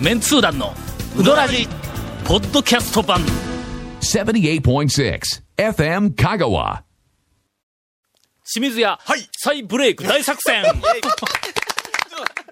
メンツー団のウドラジポッドキャスト版。78.6 FM Kagawa. 清水屋、はい。再ブレイク大作戦。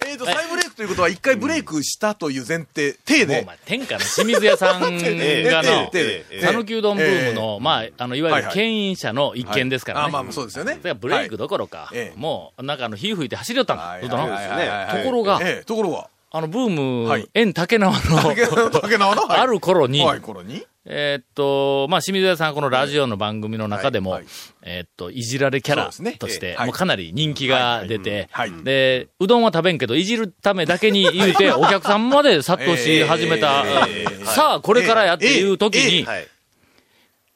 えーと、再ブレイクということは、一回ブレイクしたという前提、体で。もうお。前天下の清水屋さんがの ええええ讃岐うどんブームの、まあ、あの、いわゆるはいはい。牽引者の一件ですからね。あ、まあまあ、そうですよね。だからブレイクどころか、ええ。もう、なんかあの、火吹いて走り寄ったんだ、はいはいはいはいはい。ところが。ええところが、あの、ブーム、はい。縁竹縄の、竹縄の竹縄のはい。ある頃に、はい、頃に。えーっと、まあ、清水屋さん、このラジオの番組の中でも、はい。はいえーっと、いじられキャラとして、ええはい。もうかなり人気が出て、はい。はい。で、うどんは食べんけど、いじるためだけに言うて、お客さんまで殺到し始めた、ええさあ、これからやっていう時に、はい。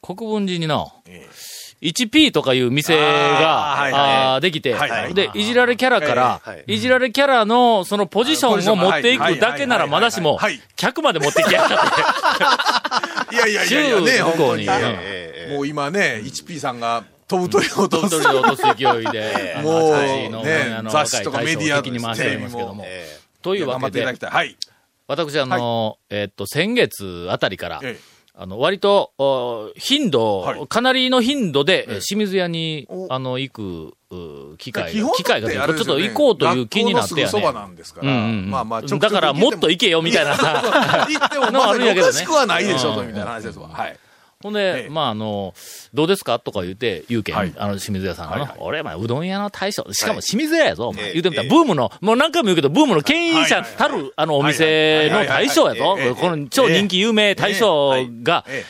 国分寺にな、ええ 1P とかいう店が、あーはいはい。あーできて、はいはい。で、いじられキャラから、はい。じられキャラのそのポジションを持っていくだけならまだしも客まで持ってきやがって、いやいやいやいや。ね、中向こうもう今ね、1P さんが飛ぶ鳥を落とす。鳥取で落とす勢いで、もうね雑誌とかメディア将を敵に回してますけども。えというわけで。私あの、えっと、先月あたりから、ええあの、割と、お頻度、はいかなりの頻度で、ええ清水屋にお、あの、行く、う機会機会がちょっと行こうという気になってやねそば。なんですから。うんうんうんまあまあ、だから、もっと行けよ、みたいな。行っても、のまあ、おかしくはないでしょ、みたいな話ですわ。はい。ほんで、ええ。まあ、あの、どうですか？とか言うて、言うけん、はい。あの、清水屋さんがの、はいはい。俺、まあ、うどん屋の大将、しかも清水屋やぞ、お前ええ言うてみたら、ええ。ブームの、もう何回も言うけど、ブームの牽引者たる、はいはい。あの、お店の大将やぞ。この超人気有名大将が、え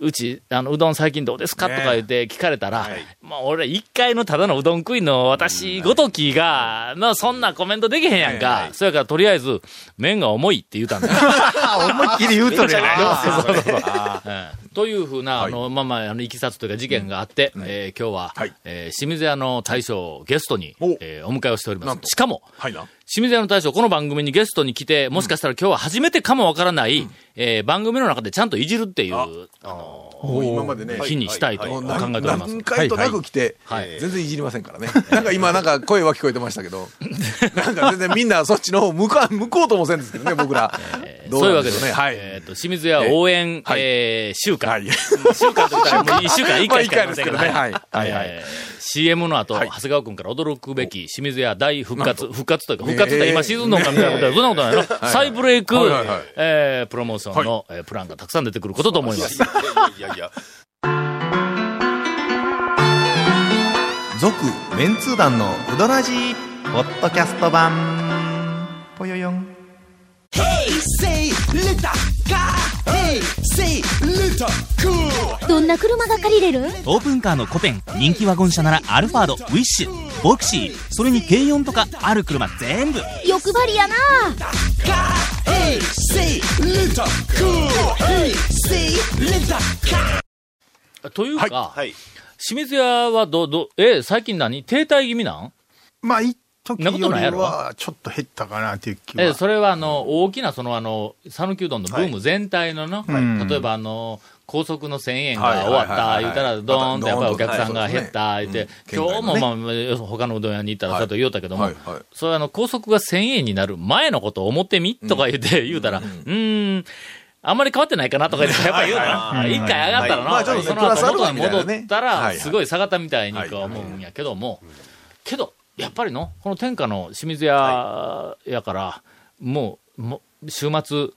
うち、あの、うどん最近どうですか？とねか言って聞かれたら、はい。まあ、俺、一回のただのうどん食いの私ごときが、まあ、そんなコメントできへんやんか。はいはい。そやから、とりあえず、麺が重いって言うたんだよ。思いっきり言うとるやな。い そうそうそうというふうな、あの、まあまあ、あの、いきさつというか事件があって、えー今日は、はい。えー清水屋の大将をゲストに、お。えーお迎えをしております。しかも、はいな。清水屋の大将、この番組にゲストに来て、もしかしたら今日は初めてかもわからない、えー番組の中でちゃんといじるっていう、あ。のもう今までね、日にしたいと考えており何ます。何回となく来て、はい。全然いじりませんからね。なんか今なんか声は聞こえてましたけど、なんか全然みんなそっちの方向か向こうともせんですけどね、僕ら。どそういうわけでなんしょね。はい。えっ、と、清水屋応援、はい。えー週間。はい週間と言ったらもう一週間一回しかありませんけどね。まあ一回ですけどねはいはいはいえー CM の後、はい長谷川君から驚くべき清水屋大復活、復活というか、復活って今沈んのかみたいなことは、そんなことないの？再ブレイク、はいはいはいえープロモーションの、えープランがたくさん出てくることと思います。いやいや。続メンツー団のウドラジーポッドキャスト版ぽよよん say little car. Hey, say little cool. どんな車が借りれる？オープンカーのコペン人気ワゴン車ならアルファードウィッシュボクシーそれに軽4とかある車全部。欲張りやな.というか、はい。清水屋はど、ど、え、最近何？停滞気味なん？まあ一時よりはちょっと減ったかなっていう気は。え、それはあの、大きなそのあの、讃岐うどんのブーム全体のな、はい。例えばあの、高速の1000円がはい終わった、言うたら、ドーンとやっぱりお客さんが減った、はい言って、今日もまあ、他のうどん屋に行ったら、はい。ちょっと言おうたけどもそれあの、高速が1000円になる前のことを思ってみとか言って、言うたら、うーん、あんまり変わってないかなとか言って、やっぱり言うな。一回上がったらな、まあちょっとねその後元に戻ったはいら、はいすごい下がったみたいに思うんやけども、けど、やっぱりの、この天下の清水屋やから、もう、もう週末、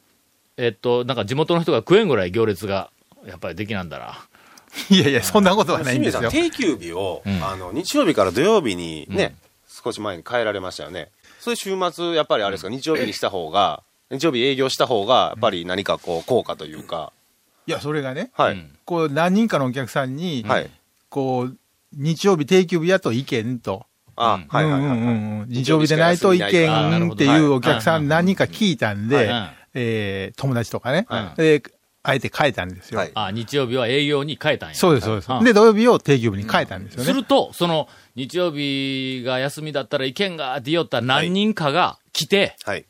えっと、なんか地元の人が食えんぐらい行列が、やっぱりできなんだら。いやいやそんなことはないんですよ。清水さん、定休日を、ん。あの、日曜日から土曜日にね、少し前に変えられましたよね。そういう週末、やっぱりあれですか、日曜日にした方が、日曜日営業した方が、やっぱり何かこう、効果というか、いやそれがねはい。うんこう何人かのお客さんに、はい。こう日曜日定休日やと意見と、あ、うんはいはいはいはい。うんうんうん日曜日でないと意見っていうお客さん何人か聞いたんでえー友達とかねあえて変えたんですよ。はいあ、日曜日は営業に変えたんや。そうです、そうですはい。で、土曜日を定休日に変えたんですよね。すると、その、日曜日が休みだったら意見がって言おった何人かが来て、はい。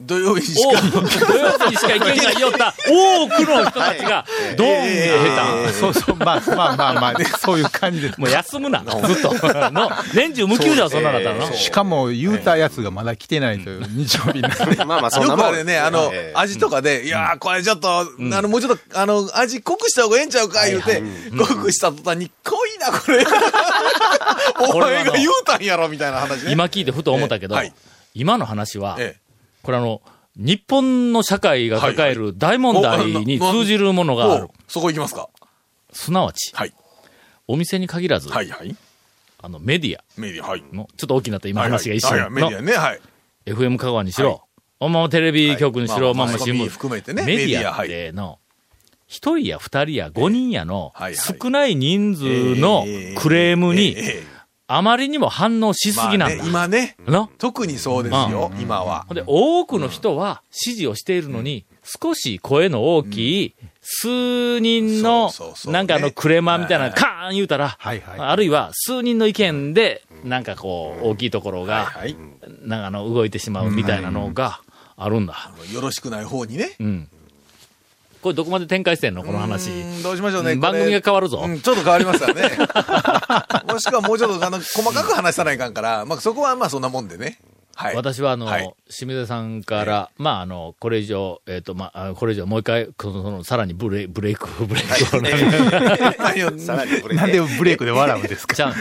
土曜日にしおか。土曜日にしか行けんがよった多くの人たちが、ドーンが下そうそう、まあまあまあまあ、そういう感じ。です手。。もう休むな、ずっと。の、年中無休じゃそんなかったの？しかも、言うたやつがまだ来てないという日曜日なんで。まあまあ、そんよなもん。くあれね、あのえ、え味とかで、いやー、これちょっと、あの、もうちょっと、あの、味濃くした方がええんちゃうか、言うて、濃くした途端に、濃いな、これ。お前が言うたんやろ、みたいな話ね。今聞いてふと思ったけど、今の話は、ええこれあの、日本の社会が抱える大問題に通じるものがある。おそこ行きますか？すなわち、はい。お店に限らず、はい、はい。あの、メディアメディア、はい。の、ちょっと大きなって今話が一緒はいはいメディアの、ね、はい。FM 香川にしろ、まあまあテレビ局にしろ、はいまあまあ新聞。含めてねメディアっての、一人や二人や五人やのはいはい少ない人数のクレームに、ええあまりにも反応しすぎなんだ。まあね今ね、の特にそうですよ、今は。ほんで、多くの人は指示をしているのに、少し声の大きい、数人のなんかあの、ねクレーマーみたいな、カーン言うたら、あるいは数人の意見で、なんかこう、大きいところが、はい。なんかあの、動いてしまうみたいなのがあるんだ。よろしくない方にね。うん。これどこまで展開してんの？この話。うんどうしましょうね。番組が変わるぞうん、ちょっと変わりますよね。もしくはもうちょっと、あの、細かく話さないかんから、まあ、そこはまあ、そんなもんでね。はい。私はあの、はい清水さんから、まああの、これ以上、えっ、と、まああ、これ以上もう一回、その、そのさらにブレブレイク、ブレイクをね、何をさらにブレーキなんでブレイクで笑うんですか？じゃあ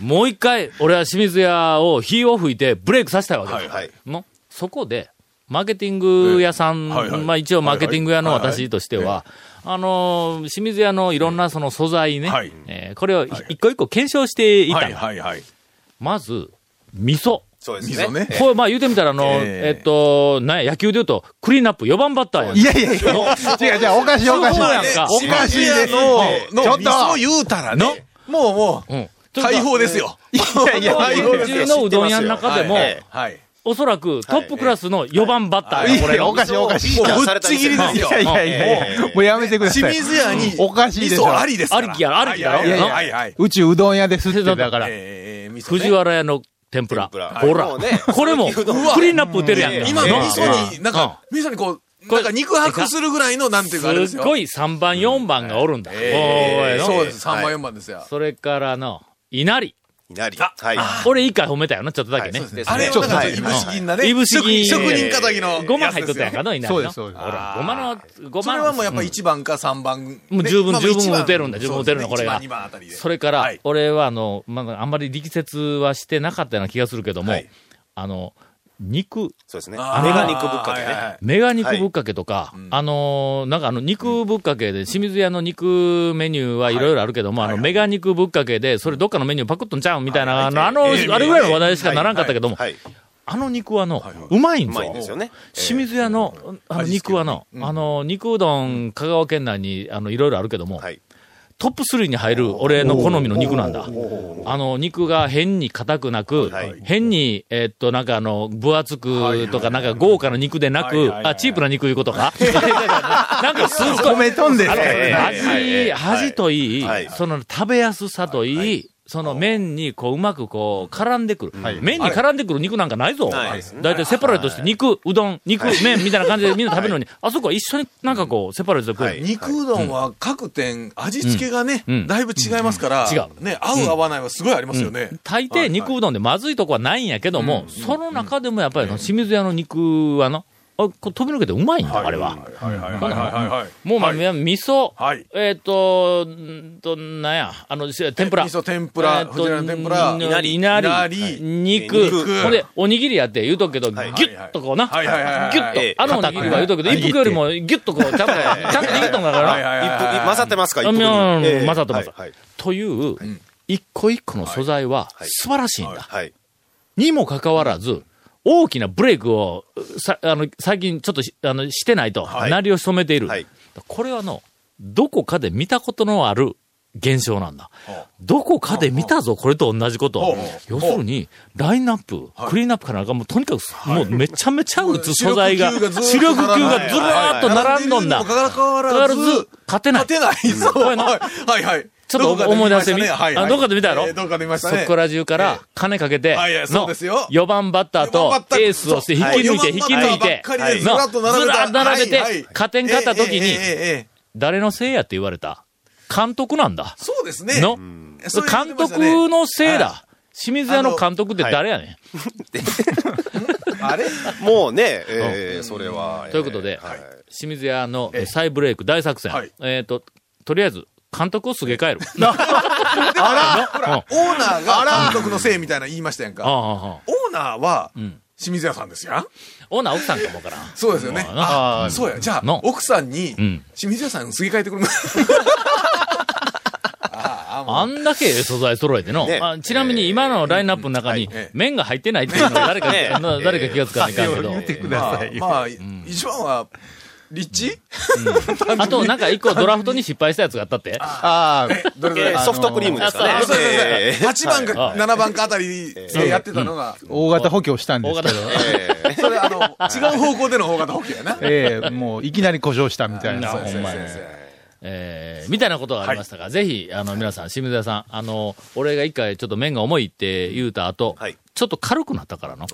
もう一回、俺は清水屋を火を吹いてブレイクさせたいわけだ。はいはいのそこで、マーケティング屋さん、ええ。はいはい。まあ一応マーケティング屋のはいはい。私としては、あのー清水屋のいろんなその素材ね、はい。えーこれを一個一個検証していったの、はいはいはい。まず、味噌。そうですね。味噌ね。これ、まあ言うてみたら、あの、ええ。えっと、なんや野球で言うと、クリーンナップ4番バッターやん。いやいやいや、違う違う、おかしいおかしい。そうやんかおかしいです。の、の、ちょっと。味噌言うたらね、もうもう、うん。解放ですよ。いやいや、はい日本中のうどん屋の中でも、はいはい。おそらくトップクラスの4番バッターや、これおかしいおかしい。もうぶっちぎりですよい。やいやいやいや、もうやめてください。清水屋に、おかしいでしょ味噌ありです。ありきやありきだろはいはい。うちうどん屋ですって、だから。えー味噌ね藤原屋の天ぷら。ほら、これも、クリーンナップ打てるやんか。今、味の噌に、なんか、味噌にこう、なんか肉薄するぐらいの、なんていうかあれですすよ。ごい3番、4番がおるんだ。おいのえーそうです。3番、はい4番ですよ。それからの、稲荷。稲荷。はい。俺一回褒めたよな、ちょっとだけね。はいそうですあれはなんか、はいいぶし銀なね。いぶし銀職職人仇の。ごま入っとったやんかの、稲荷の。そうですそうですほら、ごまの、ごまそれはもうやっぱ1番か3番。ねもう十分まあ十分打てるんだ十分打てるのこれがそうですね1番、2番あたりで。それから、はい俺はあの、まあ、あんまり力説はしてなかったような気がするけども、はいあの、肉、そうですね。メガ肉ぶっかけね。はいはいはいメガ肉ぶっかけとか、あのーなんかあの、肉ぶっかけで、清水屋の肉メニューはいろいろあるけども、あの、メガ肉ぶっかけで、それどっかのメニューパクっとんちゃうみたいな、あの、あの、ええあれぐらいの話題しかならんかったけども、はい。あの肉はの、うまいんうぞ。まいんですよね。清水屋の、あの、肉はの、あの、肉うどん、香川県内に、あの、いろいろあるけども、はい。トップ3に入る俺の好みの肉なんだ。あの、肉が変に硬くなくはい、変に、えっと、なんかあの、分厚くとか、なんか豪華な肉でなく、あ、チープな肉いうことか？なんかすごい。褒めとんで。味、味といいはい、その食べやすさといい、その麺にこううまくこう絡んでくる。はい。麺に絡んでくる肉なんかないぞ。ないですね。だいたい。セパレートして肉、うどん、肉、麺みたいな感じで みんな食べるのに、あそこは一緒になんかこうセパレートで食う。はい。肉うどんは各店、味付けがねうん、だいぶ違いますから、違うね、合う合わないはすごいありますよね。大抵肉うどんでまずいとこはないんやけども、その中でもやっぱりの清水屋の肉はの、あこう飛び抜けてうまいんだ、あれは。はいはいはいはい。はい。もうまあ、はい。味噌、はい。えっ、と、んと、なんや、あの、し天ぷら。味噌天ぷらえーと天ぷら。い稲荷。いなり、肉、肉。ほんで、おにぎりやって言うとくけど、ギュッとこうな、はいはいはいはいギュッと、ええ。あのおにぎりは言うとくけど、一服よりもギュッとこう、ちゃんと、ちゃんと握っとんだから。な。はいはいはい一服、混ざってますか一服混ざってます。はいはい。という、一個一個の素材は素晴らしいんだ。はい。にもかかわらず、大きなブレイクを、さ、あの、最近ちょっとし、あの、してないと、はい。なりを潜めている。はい。これはの、どこかで見たことのある現象なんだ。どこかで見たぞ、これと同じこと。要するに、ラインナップ、クリーンナップかなんかもうとにかく、もうめちゃめちゃ打つ素材が、主力級がずらーっと並んどんだ。かかわららずず、勝てない。勝。てない。はいはい。ちょっと思い出してみ、ねはいはい。あどっかで見たやろ、えーどっかで見ましたね。そこら中から金かけて、はいはいそうですよ。4番バッターとエースをして引き抜いて、引き抜いて、のらっと並べた。ずらっと並べて加点勝った時に誰のせいやって言われた？監督なんだ。そうですね。の、監督のせいはだ。清水屋の監督って誰やねん。あれ？もうね、えーそれは。ということで、はい。清水屋の再ブレイク大作戦。はい。えっ、と、とりあえず、監督をすげ替える。あら、オーナーが監督のせいみたいな言いましたやんか。ああああオーナーはん、清水屋さんですやん？オーナー奥さんかもわからん。そうですよね。まああそうや。じゃあの、奥さんにん、清水屋さんすげ替えてくる。ああ、もうあんだけ素材揃えての。ちなみに今のラインナップの中に麺が入ってないっていうのは誰か、誰か気がつかないかんけど。まあ、一番は、立地？あと、なんか一個ドラフトに失敗したやつがあったって。ああ、どれソフトクリームですかね。あ。そうそうそうえー。8番かはい。7番かあたりでやってたのが、大型補強したんですけど、えそれあの、違う方向での大型補給やな。ええもういきなり故障したみたいな。なほんまに。えー、みたいなことがありましたが、ぜひ、あの、皆さん、清水屋さん、あの、俺が一回ちょっと麺が重いって言うた後、はい。ちょっと軽くなったからの。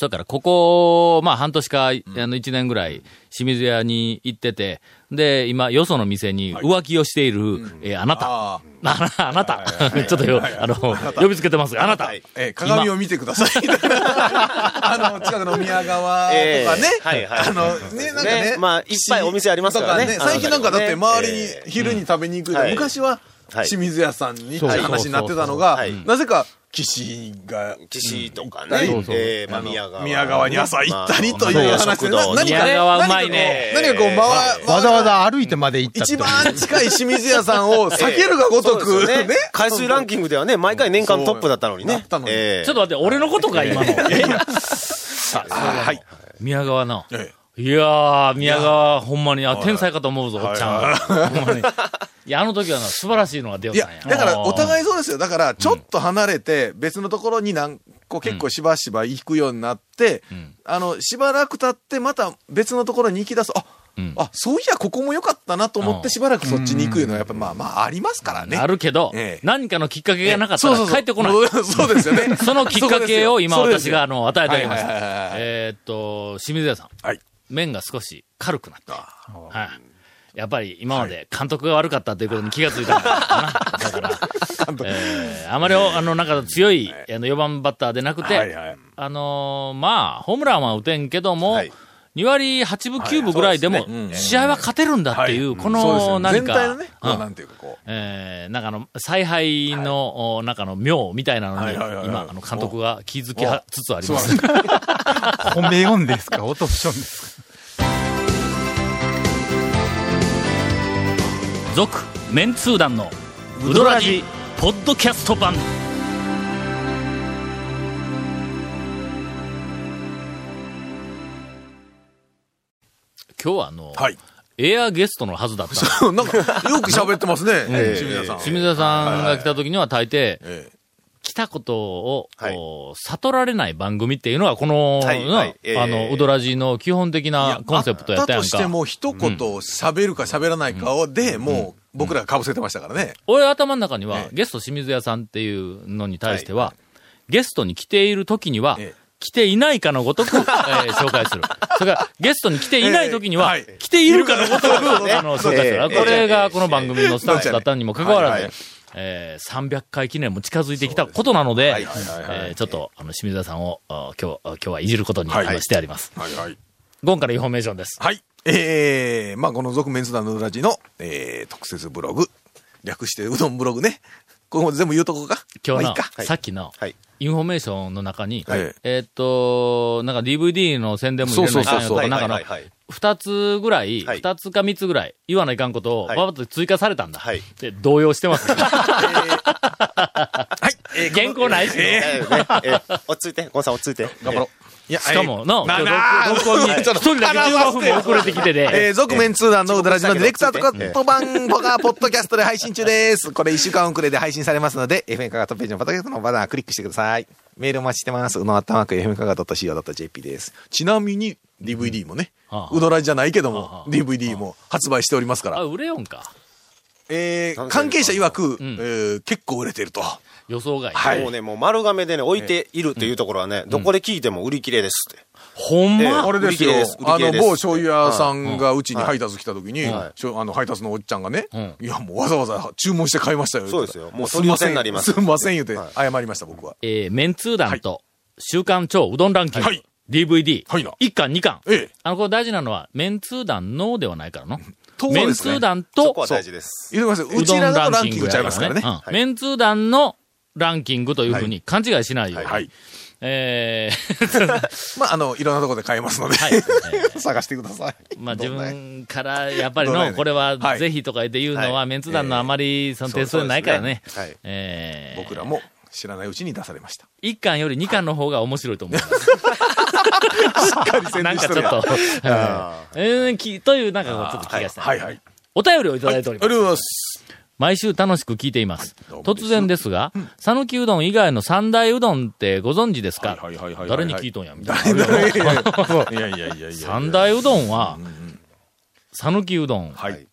それから、ここ、まあ、半年か、あの、一年ぐらい、清水屋に行ってて、で、今、よその店に浮気をしている、えーあなた。あああなた。ちょっとよ、あの、呼びつけてます。が、あなた。はいえー鏡を見てください。あの、近くの宮川とかね。えー。はいはい。あの、ね、なんかね。ねまあいっぱいお店ありますからね。と最近なんかだって周りにえー。昼に食べに行くい。昔ははい。清水屋さんにって話になってたのがはい、なぜか岸が、岸とかね。うんそうそう、えーまあ宮川。宮川に朝行ったりというまあ話で、食堂に何か、宮川うまいね。何かこう、回わざわざ歩いてまで行った一番近い清水屋さんを避けるがごとく、そうですよね。回数ランキングではね、毎回年間トップだったのにね。えー。ちょっと待って、俺のことか、今の。えさ あ、はい。宮川の。えいやー、宮川、ほんまに、あ、天才かと思うぞ、おっちゃん。ほんまに。いや、あの時はな、素晴らしいのが出よったんや。、だからおい、互いそうですよ。だから、ちょっと離れて、別のところに何個結構しばしば行くようになって、んあの、しばらく経って、また別のところに行き出す。あ、うんあ、そういや、ここも良かったなと思っうんて、しばらくそっちに行くのは、やっぱまあまあ、ありますからね。あるけどええ、何かのきっかけがなかったら帰ってこない。そうですよね。そのきっかけを今私があの与えてあげました。えーっと、清水屋さん。はい麺が少し軽くなった。はい。やっぱり今まで監督が悪かったということに気がついたん だな。だから、えーあまりおあの、なんか強いあの4番バッターでなくて、はいはいあのーまあ、ホームランは打てんけども、はい2割8分9分ぐらいでも試合は勝てるんだっていう、このよ。何か、全体なんていうかこう。えーなんかあの、采配の、お中の妙みたいなのに、はいはいはいはい。今、あの、監督が気づきはつつあります。褒めよんですか？落としよんですか？続メンツー団のウドラジポッドキャスト版今日はあの、はい。エアゲストのはずだった。なんか、よく喋ってますね、清水屋さん。清水田さんが来た時には大抵、ええ来たことを、はい。悟られない番組っていうのが、この、はいなはい。ええ。あの、ウドラジの基本的なコンセプトやったやんか。あったとしても、一言喋るか喋らないかを、で、もう、僕らが被せてましたからね。俺頭の中には、ええ。ゲスト清水屋さんっていうのに対しては、ゲストに来ている時には、ええ来ていないかのごとく、えー紹介する。それから、ゲストに来ていない時には、ええはい来ているかのごとく、あの、紹介する。ええこれがこの番組のスタンスだったにもかかわらず、はいはいえー300回記念も近づいてきたことなので、えーちょっと、あの、清水屋さんを、あ今日、今日はいじることに、してあります。はいはい。ゴンからインフォメーションです。はい。えー、まあこの続麺通団のうどラヂの、えー、特設ブログ。略してうどんブログね。ここまで全部言うとこか？今日の、まあいいか。さっきの、はい。インフォメーションの中に、はいえーっと、なんか DVD の宣伝も入れないかんよとか、なんかのはいはいはい、二つぐらい、はい二つか三つぐらい、言わないかんことを、はいばばっと追加されたんだ。はいで、動揺してます。はい。えー原稿ないし、えーねえー落ち着いて、ゴンさん落ち着いて。頑張ろう。いやしかも、の、な録音に、一人だけ15分も遅れてきてで、えー、続麺通団のうどラヂのディレクターとかと番ほがポッドキャストで配信中です。これ1週間遅れで配信されますので、FM カガトページのポッドキャストのバナークリックしてください。メールお待ちしてます。うのあったまく FM カガト .co.jp です。ちなみに DVD もね、はあうどらじじゃないけどはあも、DVD も発売しておりますからあ、。売れよんか。えー関係者曰く、んえー結構売れてると。予想外。はいもうね、もう丸亀でね、置いているっていうところはね、どこで聞いても売り切れですって。ええほんま？あれですよ売り切れです。売りあの、某醤油屋さんがうちに配達来た時に、あの、配達のおっちゃんがね、んいや、もうわざわざ注文して買いましたよ。そうですよもうすんません。なりますすんません言うて、謝りました、僕は。えー、メンツー団と、週刊超うどんランキング、はい DVD、はいな1巻2巻。ええ。あの、これ大事なのは、メンツー団のではないからの。メンツー団とそこ、は大事です。言ってください。ううどんちらのランキングちゃいやますからね。うんメンツー団のランキングというふうに勘違いしないように。はい。えー、まあ、あの、いろんなところで買えますので、はい。え ー探してください。まあ自分からやっぱりの、これははいぜひとか言って言うのは、はいメンツ団のあまりその点数ないからね。はい。えー僕らも知らないうちに出されました。1巻より2巻の方が面白いと思います。しっかり宣なん伝しとるやんかちょっと、えーきというなんかちょっと気がした。はいはい。お便りをいただいております。ありがとうございます。毎週楽しく聞いています。突然ですが、讃岐うどん以外の三大うどんってご存知ですか？誰に聞いとんや？みたいな。誰誰いやいやいやいやいや。三大うどんは、讃岐うどん、はい。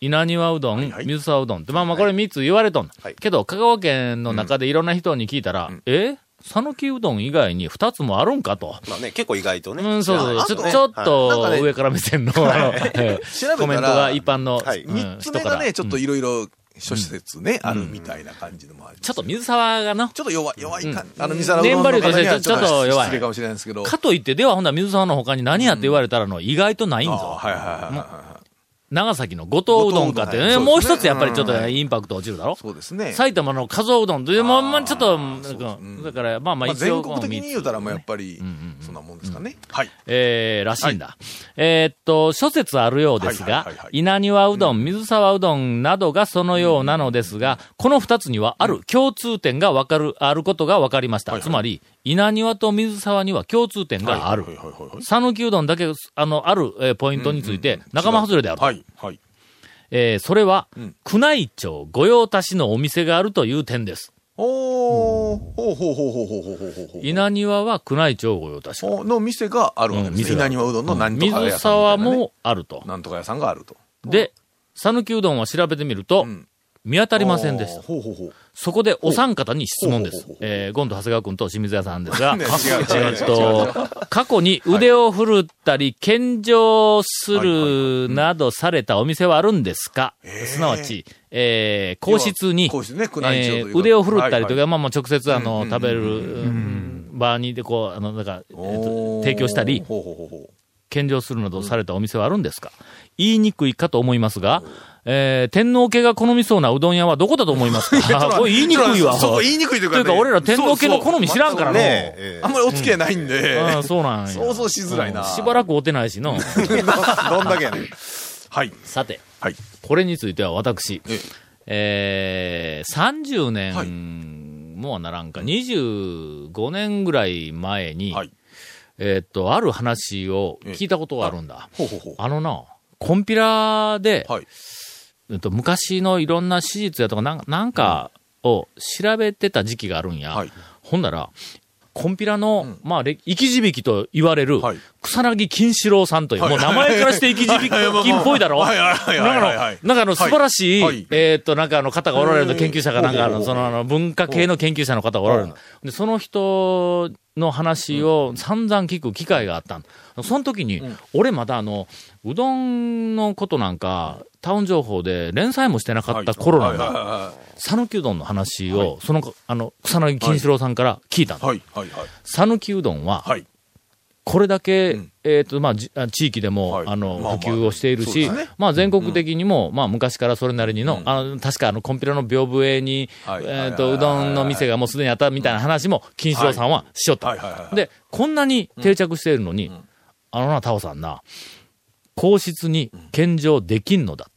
稲庭うどん、はい水沢うどんって、まあまあこれ三つ言われとん。はい。けど、香川県の中でいろんな人に聞いたら、え？讃岐うどん以外に二つもあるんかと。まあね、結構意外とね。うん、そうそうちょちょっと上から目線の、あのコメントが一般の、はい。うん三つ。目がね、ちょっとうんいろいろ諸施設ね、あるみたいな感じのもあります。ちょっと水沢がの、ちょっと弱い、弱いかうん。あの、水原うどんの年張りとしてちょっと弱い。失礼かもしれないですけど。かといって、ではほんなら水沢の他に何やって言われたらの、意外とないんあぞ。はいはいはい長崎の五島うどんかってね、もう一つやっぱりちょっとうんインパクト落ちるだろい。そうですね。埼玉の加蔵うどんという、まあちょっと、だから、まあまあまあ、一応、全国的に言うたら、まあやっぱりそんなもんですかね。はい。えー、らしいんだ。えーっと、諸説あるようですが稲庭うどん、水沢うどんなどがそのようなのですが、この二つにはある共通点がわかる、あることが分かりました。つまり、稲庭と水沢には共通点がある讃岐うどんだけ、あの、ある、えーポイントについて、仲間外れであると。はい。はい。えーそれは、ん宮内町御用達のお店があるという点です。おー、ほうほうほうほうほうほうほうほうほう。稲庭は宮内町御用達。おの店があるわけですね。稲庭うどんの何とか屋さん。水沢もあると。なんとか屋さんがあると。で、讃岐うどんは調べてみると、ん見当たりませんでした。ほうほうほう。そこでお三方に質問です。えー、ゴンと長谷川君と清水屋さんですが、えーっと、過去に腕を振るったり、献上するなどされたお店はあるんですか？すなわち、えー、皇室に、皇室ねえー腕を振るったりとか、はいまあまあ直接あの、うん食べる、うん場にでこう、あの、なんか、えー提供したり。献上するなどされたお店はあるんですか、言いにくいかと思いますが、えー、天皇家が好みそうなうどん屋はどこだと思いますか？これ言いにくいわ。そこ言いにくいというかね。というか、俺ら天皇家の好み知らんからね。あんまりお付き合いないんで。ああそうなんや。想像しづらいなうんしばらく会うてないしの。どんだけやねん。はい。さて、はい。これについては私、ええー、30年、はいもうはならんか、25年ぐらい前に、はい。えーっと、ある話を聞いたことがあるんだ。ほうほうほう。あのな、コンピラで、はい。えっと、昔のいろんな史実やとかなんなんかを調べてた時期があるんや。はい。ほんなら、コンピラの、まあ、れ生き字引と言われる、はい。草薙金四郎さんという、もう名前からして生き字引 っぽいだろ。はい。はい。はい。はい。はい。はい。なんかあの、素晴らしい、はい。えーっと、なんかあの方がおられるの研究者がなんかあの、そのあの、文化系の研究者の方がおられるの。で、その人の話を散々聞く機会があったん。その時に、俺まだあの、うどんのことなんか、タウン情報で連載もしてなかった頃なんだ。は讃岐うどんの話を、その、あの、草薙金四郎さんから聞いたの。いはい。はい。はい。はい。讃岐うどんは、はい。これだけ、ん。えっ、と、まあ、地域でも、はい。あの、まあまあ普及をしているし、そうですね。まあ、全国的にも、まあ、昔からそれなりにの、うん。あの、確かあの、コンピラの屏風絵に、はい。えっ、と、うどんの店がもうすでにあったみたいな話も、金四郎さんはしよった。はいはいはいはい。で、こんなに定着しているのに、あのな、タオさんな、皇室に献上できんのだ。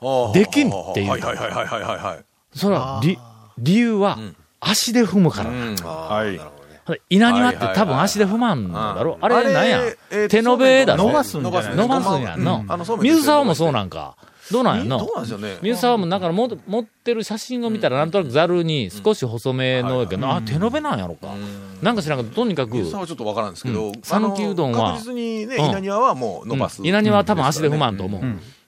はあできんっていう。はいはいはいはいはいはい。それは、理、理由は、足で踏むからだ。うん。はい。稲庭って多分足で踏まんのだろ？あれなんや？えー手延べだろ伸ばすんじゃない？伸ばすんやんの。水沢もそうなんか。どうなんやんどうのなんですよね。水沢もなんかも持ってる写真を見たらなんとなくざるに少し細めのやけど、あ、手延べなんやろか。なんか知らんけど、とにかく、水沢はちょっとわからんですけどうん、讃岐うどんは確実にね、うん稲庭はもう伸ばす。稲庭は多分足で踏まんと思う。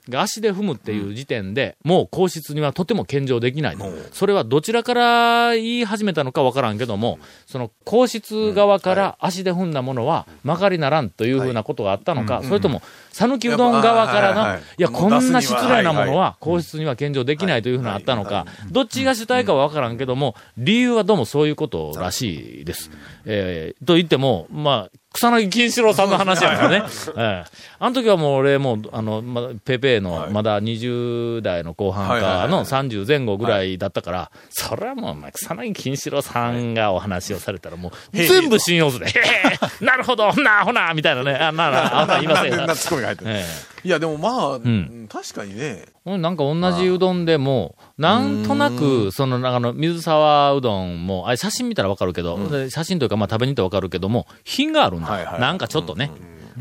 が足で踏むっていう時点で、もう皇室にはとても献上できないと。それはどちらから言い始めたのかわからんけども、その皇室側から足で踏んだものはまかりならんというふうなことがあったのか、それとも、讃岐うどん側からの、いや、こんな失礼なものはは皇室には献上できないというふうなあったのか、どっちが主体かはわからんけども、理由はどうもそういうことらしいです。えーと言っても、まあ、草薙金四郎さんの話やからね。ええ。あの時はもう俺もう、あの、まだ、ペペの、まだ20代の後半かの30前後ぐらいだったから、それはもう、まあ、草薙金四郎さんがお話をされたらもう、全部信用する。へえ、なるほど、ほな、ほな、みたいなね。あ、なら、あんな言いません なツッコミが入ってるええいや、でもまあ、ん確かにね。俺なんか同じうどんでも、なんとなく、その、あの、水沢うどんも、あれ写真見たらわかるけど、で写真というかまあ食べに行ったらわかるけども、品があるんだ。はいはいなんかちょっとね。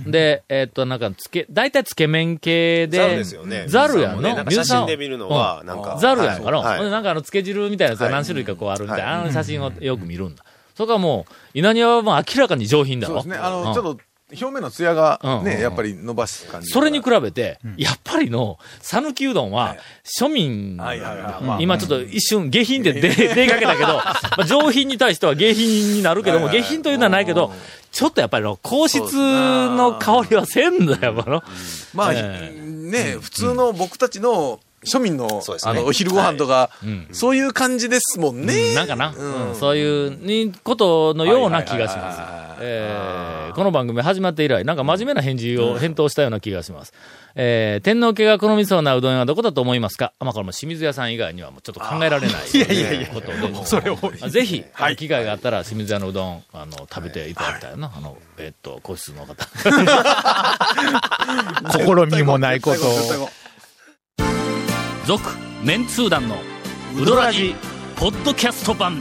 で、えーっと、なんか、つけ、大体つけ麺系で、ざるね。やの。ねなんか写真で見るのは、なんか。ざるやんかの。はいなんかあの、つけ汁みたいなやつが何種類かこうあるみたいな、あの写真をよく見るんだ。それからもう、稲庭はもう明らかに上品だろ。そうですね。あの、うんちょっと、表面の艶がうんね、やっぱり伸ばす感じ。それに比べて、やっぱりの、讃岐うどんは、庶民、はいはいはい。まあ今ちょっと一瞬下品で出、出かけたけど、まあ上品に対しては下品になるけども、下品というのはないけど、ちょっとやっぱりの、皇室の香りはせんだよ、やっぱの。まあ、えね、普通の僕たちの庶民のね。あの、お昼ご飯とかん、そういう感じですもんうんね。なんかな、うん。うんそういうにことのような気がします。はいはいはいはい。えーこの番組始まって以来、なんか真面目な返事を返答したような気がします。えー天皇家が好みそうなうどんはどこだと思いますか？あまあこれも清水屋さん以外にはもうちょっと考えられない。いやいやいや。ことで。それを。ぜひ、あの機会があったら清水屋のうどん、あの、食べていただきたいな。あの、えっと、個室の方。心身もないことを。続メンツー団のウドラジポッドキャスト版